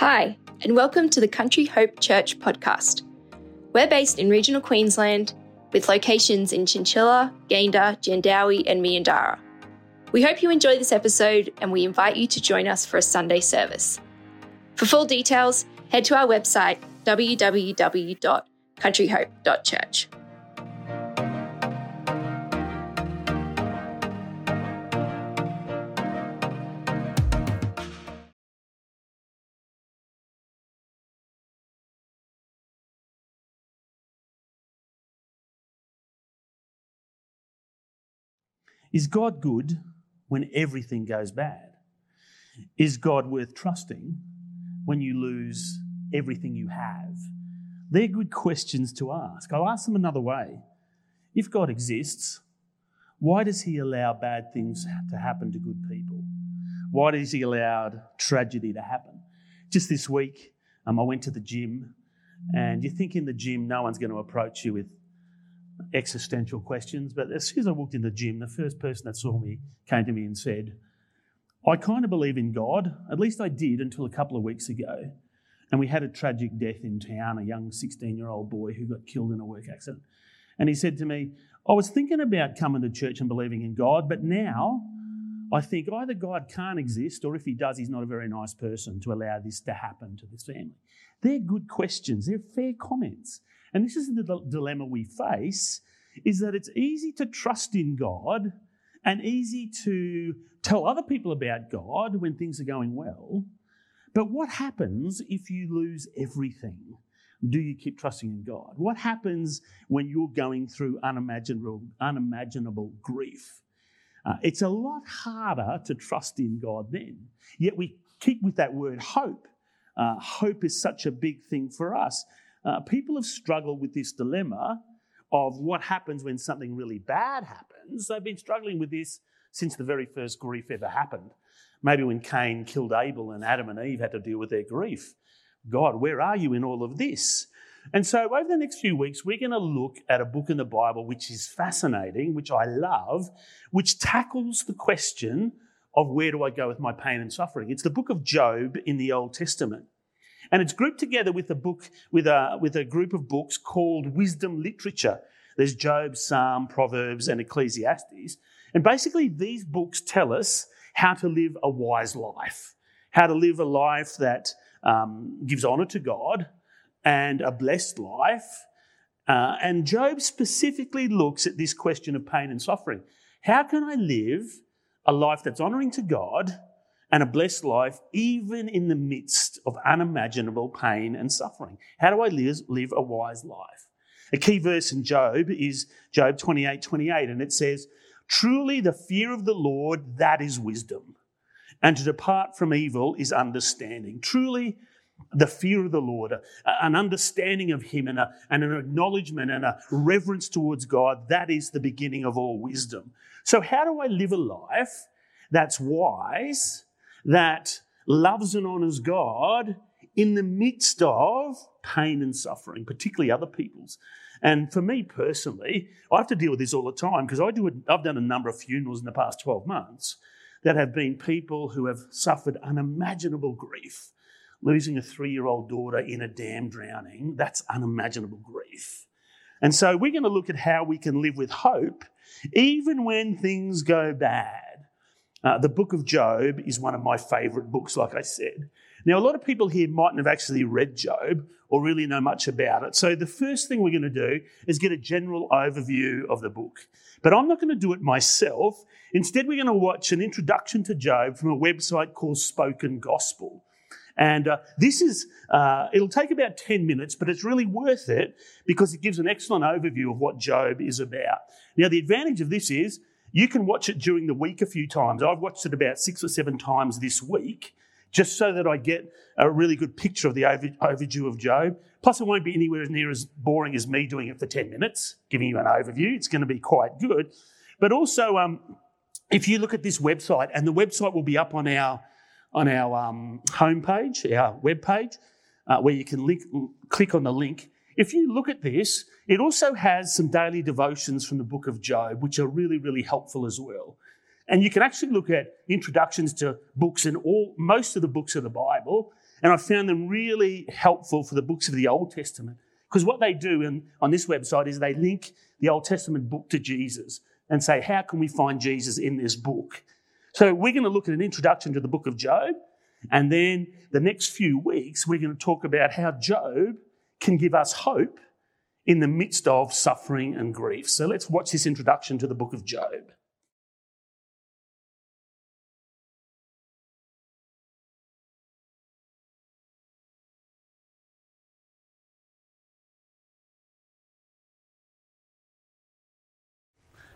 Hi, and welcome to the Country Hope Church podcast. We're based in regional Queensland with locations in Chinchilla, Gayndah, Jandowae, and Meandarra. We hope you enjoy this episode and we invite you to join us for a Sunday service. For full details, head to our website www.countryhope.church. Is God good when everything goes bad? Is God worth trusting when you lose everything you have? They're good questions to ask. I'll ask them another way. If God exists, why does He allow bad things to happen to good people? Why does He allow tragedy to happen? Just this week, um, I went to the gym, and you think in the gym no one's going to approach you with existential questions. But as soon as I walked in the gym, the first person that saw me came to me and said, I kind of believe in God. At least I did until a couple of weeks ago. And we had a tragic death in town, a young 16 year old boy who got killed in a work accident. And he said to me, I was thinking about coming to church and believing in God, but now I think either God can't exist or if he does, he's not a very nice person to allow this to happen to this family. They're good questions, they're fair comments. And this is the dilemma we face is that it's easy to trust in God and easy to tell other people about God when things are going well. But what happens if you lose everything? Do you keep trusting in God? What happens when you're going through unimaginable, unimaginable grief? Uh, it's a lot harder to trust in God then. Yet we keep with that word hope. Uh, hope is such a big thing for us. Uh, people have struggled with this dilemma of what happens when something really bad happens. They've been struggling with this since the very first grief ever happened. Maybe when Cain killed Abel and Adam and Eve had to deal with their grief. God, where are you in all of this? And so, over the next few weeks, we're going to look at a book in the Bible which is fascinating, which I love, which tackles the question of where do I go with my pain and suffering. It's the book of Job in the Old Testament. And it's grouped together with a book, with a, with a group of books called wisdom literature. There's Job, Psalm, Proverbs, and Ecclesiastes. And basically, these books tell us how to live a wise life, how to live a life that um, gives honour to God and a blessed life. Uh, and Job specifically looks at this question of pain and suffering. How can I live a life that's honouring to God and a blessed life, even in the midst of unimaginable pain and suffering? How do I live, live a wise life? A key verse in Job is Job 28 28, and it says, Truly the fear of the Lord, that is wisdom, and to depart from evil is understanding. Truly, the fear of the Lord, an understanding of Him, and, a, and an acknowledgement and a reverence towards God, that is the beginning of all wisdom. So, how do I live a life that's wise that loves and honors God in the midst of pain and suffering, particularly other people's. And for me personally, I have to deal with this all the time because I do a, I've done a number of funerals in the past 12 months that have been people who have suffered unimaginable grief. Losing a three year old daughter in a dam drowning, that's unimaginable grief. And so we're going to look at how we can live with hope even when things go bad. Uh, the book of Job is one of my favourite books, like I said. Now, a lot of people here mightn't have actually read Job or really know much about it. So, the first thing we're going to do is get a general overview of the book. But I'm not going to do it myself. Instead, we're going to watch an introduction to Job from a website called Spoken Gospel. And uh, this is, uh, it'll take about 10 minutes, but it's really worth it because it gives an excellent overview of what Job is about. Now, the advantage of this is you can watch it during the week a few times. I've watched it about six or seven times this week, just so that I get a really good picture of the overview of Job. Plus, it won't be anywhere near as boring as me doing it for 10 minutes, giving you an overview. It's going to be quite good. But also, um, if you look at this website, and the website will be up on our on our um, homepage, our webpage, uh, where you can link, click on the link. If you look at this, it also has some daily devotions from the book of Job, which are really, really helpful as well. And you can actually look at introductions to books in all most of the books of the Bible, And I found them really helpful for the books of the Old Testament. Because what they do in, on this website is they link the Old Testament book to Jesus and say, how can we find Jesus in this book? So we're going to look at an introduction to the book of Job. And then the next few weeks, we're going to talk about how Job can give us hope in the midst of suffering and grief. So let's watch this introduction to the book of Job.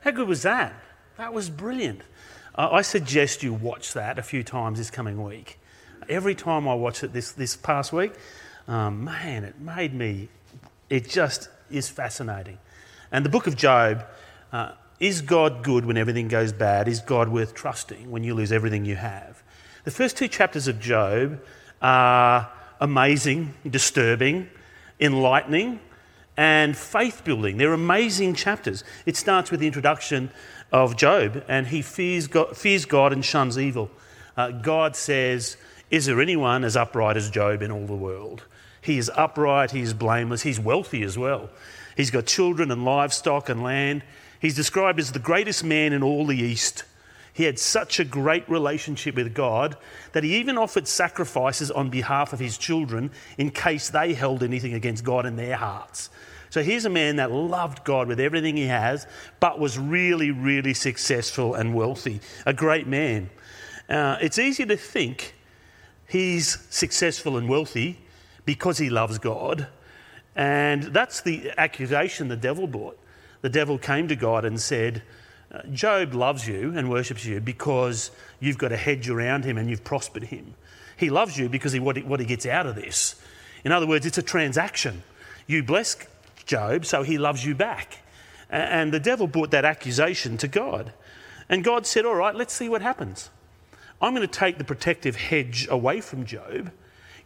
How good was that? That was brilliant. I suggest you watch that a few times this coming week. Every time I watch it this, this past week, um, man, it made me, it just is fascinating. And the book of Job uh, is God good when everything goes bad? Is God worth trusting when you lose everything you have? The first two chapters of Job are amazing, disturbing, enlightening, and faith building. They're amazing chapters. It starts with the introduction of Job, and he fears God, fears God and shuns evil. Uh, God says, Is there anyone as upright as Job in all the world? He is upright, he is blameless, he's wealthy as well. He's got children and livestock and land. He's described as the greatest man in all the East. He had such a great relationship with God that he even offered sacrifices on behalf of his children in case they held anything against God in their hearts. So here's a man that loved God with everything he has, but was really, really successful and wealthy. A great man. Uh, it's easy to think he's successful and wealthy because he loves God. And that's the accusation the devil brought. The devil came to God and said, uh, Job loves you and worships you because you've got a hedge around him and you've prospered him. He loves you because of what, he, what he gets out of this. In other words, it's a transaction. You bless Job, so he loves you back. And the devil brought that accusation to God. And God said, All right, let's see what happens. I'm going to take the protective hedge away from Job.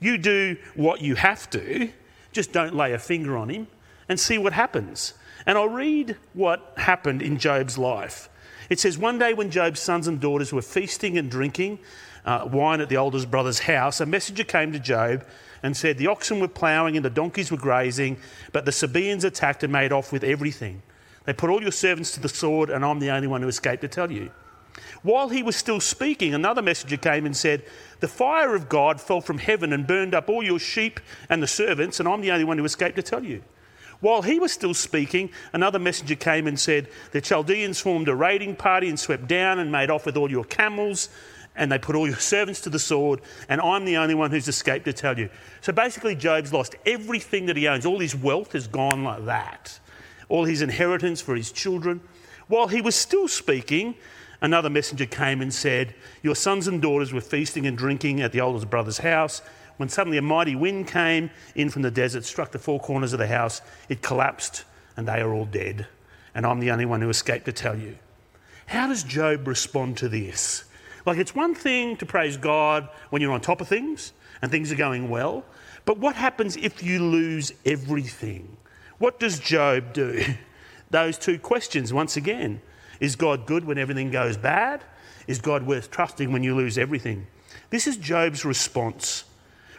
You do what you have to, just don't lay a finger on him and see what happens. And I'll read what happened in Job's life. It says, One day when Job's sons and daughters were feasting and drinking uh, wine at the oldest brother's house, a messenger came to Job and said, The oxen were ploughing and the donkeys were grazing, but the Sabaeans attacked and made off with everything. They put all your servants to the sword, and I'm the only one who escaped to tell you. While he was still speaking, another messenger came and said, The fire of God fell from heaven and burned up all your sheep and the servants, and I'm the only one who escaped to tell you. While he was still speaking, another messenger came and said, The Chaldeans formed a raiding party and swept down and made off with all your camels and they put all your servants to the sword, and I'm the only one who's escaped to tell you. So basically, Job's lost everything that he owns. All his wealth has gone like that, all his inheritance for his children. While he was still speaking, another messenger came and said, Your sons and daughters were feasting and drinking at the oldest brother's house. When suddenly a mighty wind came in from the desert, struck the four corners of the house, it collapsed, and they are all dead. And I'm the only one who escaped to tell you. How does Job respond to this? Like, it's one thing to praise God when you're on top of things and things are going well, but what happens if you lose everything? What does Job do? Those two questions, once again. Is God good when everything goes bad? Is God worth trusting when you lose everything? This is Job's response.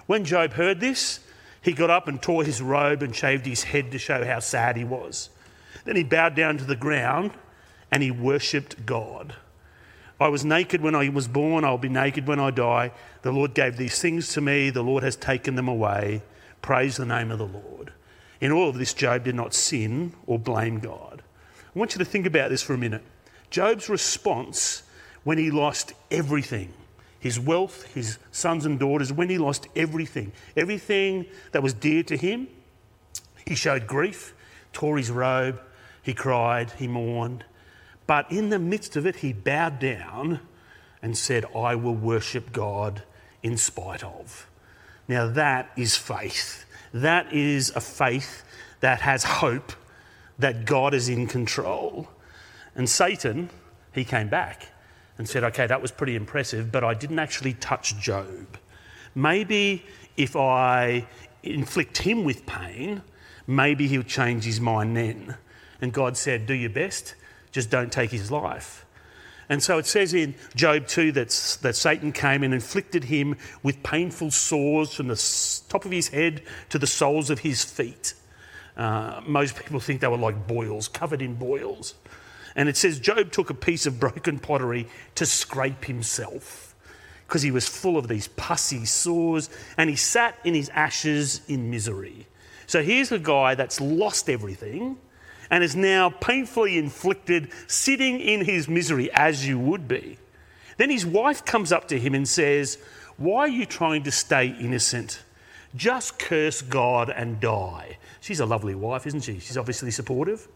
When Job heard this, he got up and tore his robe and shaved his head to show how sad he was. Then he bowed down to the ground and he worshipped God. I was naked when I was born, I'll be naked when I die. The Lord gave these things to me, the Lord has taken them away. Praise the name of the Lord. In all of this, Job did not sin or blame God. I want you to think about this for a minute. Job's response when he lost everything his wealth, his sons and daughters, when he lost everything, everything that was dear to him, he showed grief, tore his robe, he cried, he mourned. But in the midst of it, he bowed down and said, I will worship God in spite of. Now, that is faith. That is a faith that has hope that God is in control. And Satan, he came back and said, Okay, that was pretty impressive, but I didn't actually touch Job. Maybe if I inflict him with pain, maybe he'll change his mind then. And God said, Do your best just don't take his life. And so it says in Job 2 that, that Satan came and inflicted him with painful sores from the top of his head to the soles of his feet. Uh, most people think they were like boils, covered in boils. And it says Job took a piece of broken pottery to scrape himself because he was full of these pussy sores and he sat in his ashes in misery. So here's a guy that's lost everything and is now painfully inflicted, sitting in his misery as you would be. Then his wife comes up to him and says, Why are you trying to stay innocent? Just curse God and die. She's a lovely wife, isn't she? She's obviously supportive.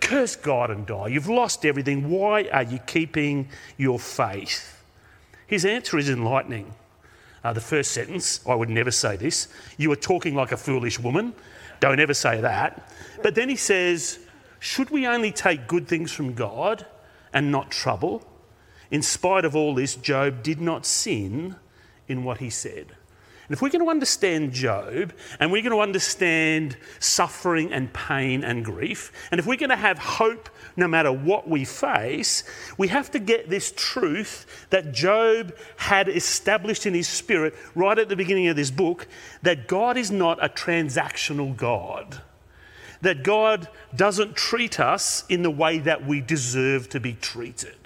Curse God and die. You've lost everything. Why are you keeping your faith? His answer is enlightening. Uh, the first sentence, I would never say this. You are talking like a foolish woman. Don't ever say that. But then he says, Should we only take good things from God and not trouble? In spite of all this, Job did not sin in what he said. And if we're going to understand Job and we're going to understand suffering and pain and grief, and if we're going to have hope no matter what we face, we have to get this truth that Job had established in his spirit right at the beginning of this book that God is not a transactional God. That God doesn't treat us in the way that we deserve to be treated.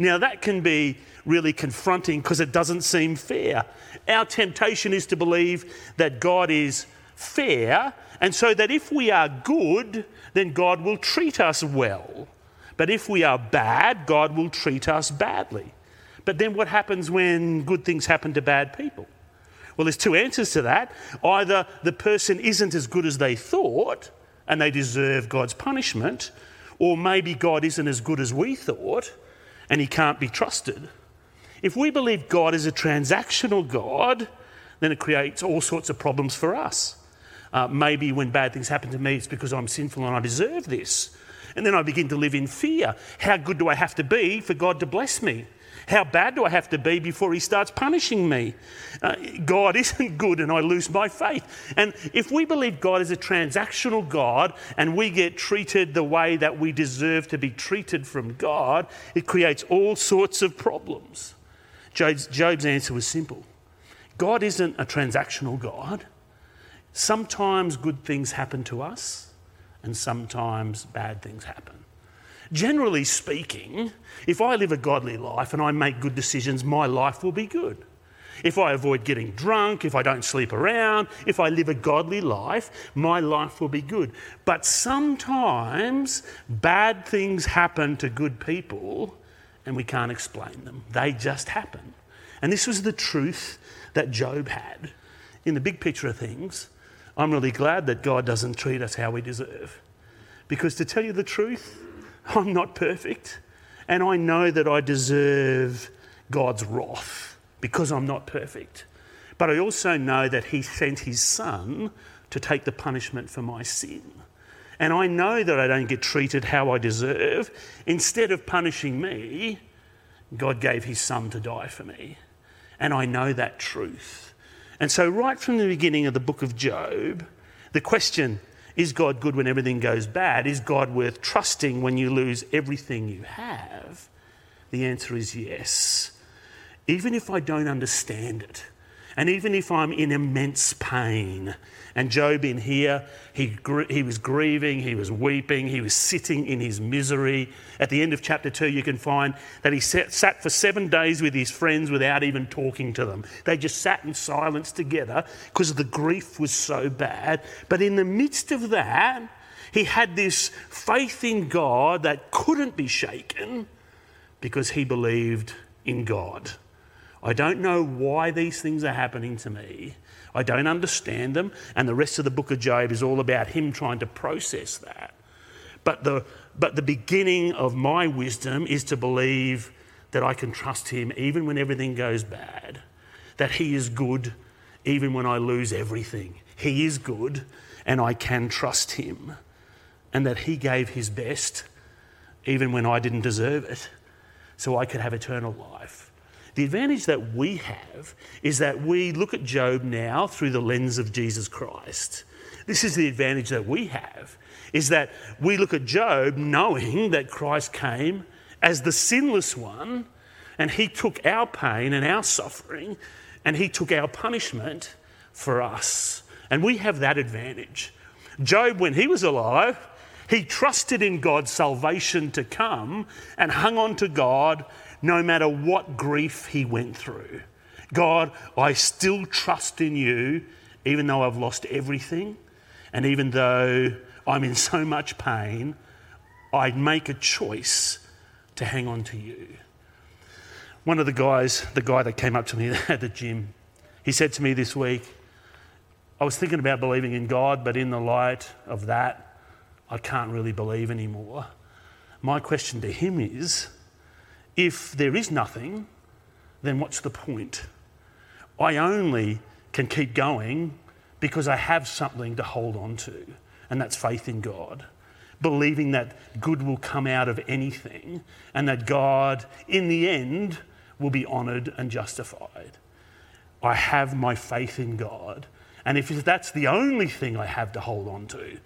Now, that can be really confronting because it doesn't seem fair. Our temptation is to believe that God is fair, and so that if we are good, then God will treat us well. But if we are bad, God will treat us badly. But then what happens when good things happen to bad people? Well, there's two answers to that. Either the person isn't as good as they thought and they deserve God's punishment, or maybe God isn't as good as we thought and he can't be trusted. If we believe God is a transactional God, then it creates all sorts of problems for us. Uh, maybe when bad things happen to me, it's because I'm sinful and I deserve this. And then I begin to live in fear. How good do I have to be for God to bless me? How bad do I have to be before He starts punishing me? Uh, God isn't good and I lose my faith. And if we believe God is a transactional God and we get treated the way that we deserve to be treated from God, it creates all sorts of problems. Job's, Job's answer was simple God isn't a transactional God. Sometimes good things happen to us, and sometimes bad things happen. Generally speaking, if I live a godly life and I make good decisions, my life will be good. If I avoid getting drunk, if I don't sleep around, if I live a godly life, my life will be good. But sometimes bad things happen to good people and we can't explain them. They just happen. And this was the truth that Job had. In the big picture of things, I'm really glad that God doesn't treat us how we deserve. Because to tell you the truth, I'm not perfect. And I know that I deserve God's wrath because I'm not perfect. But I also know that He sent His Son to take the punishment for my sin. And I know that I don't get treated how I deserve. Instead of punishing me, God gave His Son to die for me. And I know that truth. And so, right from the beginning of the book of Job, the question is God good when everything goes bad? Is God worth trusting when you lose everything you have? The answer is yes. Even if I don't understand it, and even if I'm in immense pain, and Job in here, he, he was grieving, he was weeping, he was sitting in his misery. At the end of chapter 2, you can find that he sat, sat for seven days with his friends without even talking to them. They just sat in silence together because the grief was so bad. But in the midst of that, he had this faith in God that couldn't be shaken because he believed in God. I don't know why these things are happening to me. I don't understand them. And the rest of the book of Job is all about him trying to process that. But the, but the beginning of my wisdom is to believe that I can trust him even when everything goes bad, that he is good even when I lose everything. He is good and I can trust him, and that he gave his best even when I didn't deserve it, so I could have eternal life. The advantage that we have is that we look at Job now through the lens of Jesus Christ. This is the advantage that we have is that we look at Job knowing that Christ came as the sinless one, and he took our pain and our suffering, and he took our punishment for us. And we have that advantage. Job, when he was alive, he trusted in God's salvation to come and hung on to God no matter what grief he went through. God, I still trust in you, even though I've lost everything, and even though I'm in so much pain, I make a choice to hang on to you. One of the guys, the guy that came up to me at the gym, he said to me this week, I was thinking about believing in God, but in the light of that, I can't really believe anymore. My question to him is if there is nothing, then what's the point? I only can keep going because I have something to hold on to, and that's faith in God. Believing that good will come out of anything and that God, in the end, will be honoured and justified. I have my faith in God. And if that's the only thing I have to hold on to,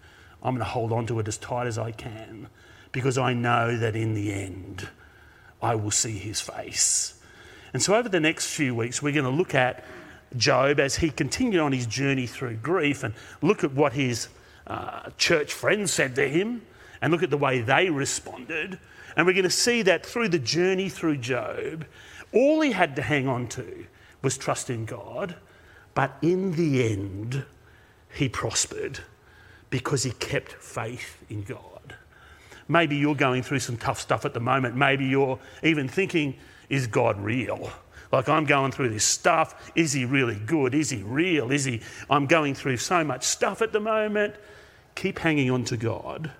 I'm going to hold on to it as tight as I can because I know that in the end, I will see his face. And so, over the next few weeks, we're going to look at Job as he continued on his journey through grief and look at what his uh, church friends said to him and look at the way they responded. And we're going to see that through the journey through Job, all he had to hang on to was trust in God. But in the end, he prospered because he kept faith in God. Maybe you're going through some tough stuff at the moment. Maybe you're even thinking, is God real? Like, I'm going through this stuff. Is he really good? Is he real? Is he? I'm going through so much stuff at the moment. Keep hanging on to God.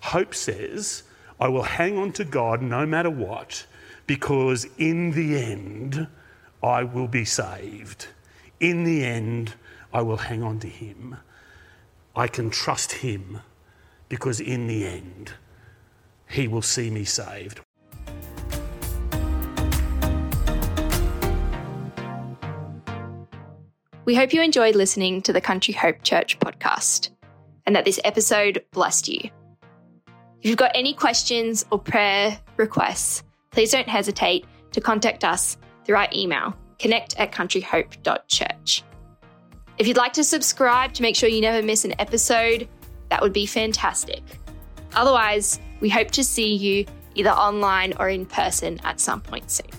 Hope says, I will hang on to God no matter what, because in the end, I will be saved. In the end, I will hang on to Him. I can trust Him because in the end, He will see me saved. We hope you enjoyed listening to the Country Hope Church podcast and that this episode blessed you. If you've got any questions or prayer requests, please don't hesitate to contact us through our email, connect at countryhope.church. If you'd like to subscribe to make sure you never miss an episode, that would be fantastic. Otherwise, we hope to see you either online or in person at some point soon.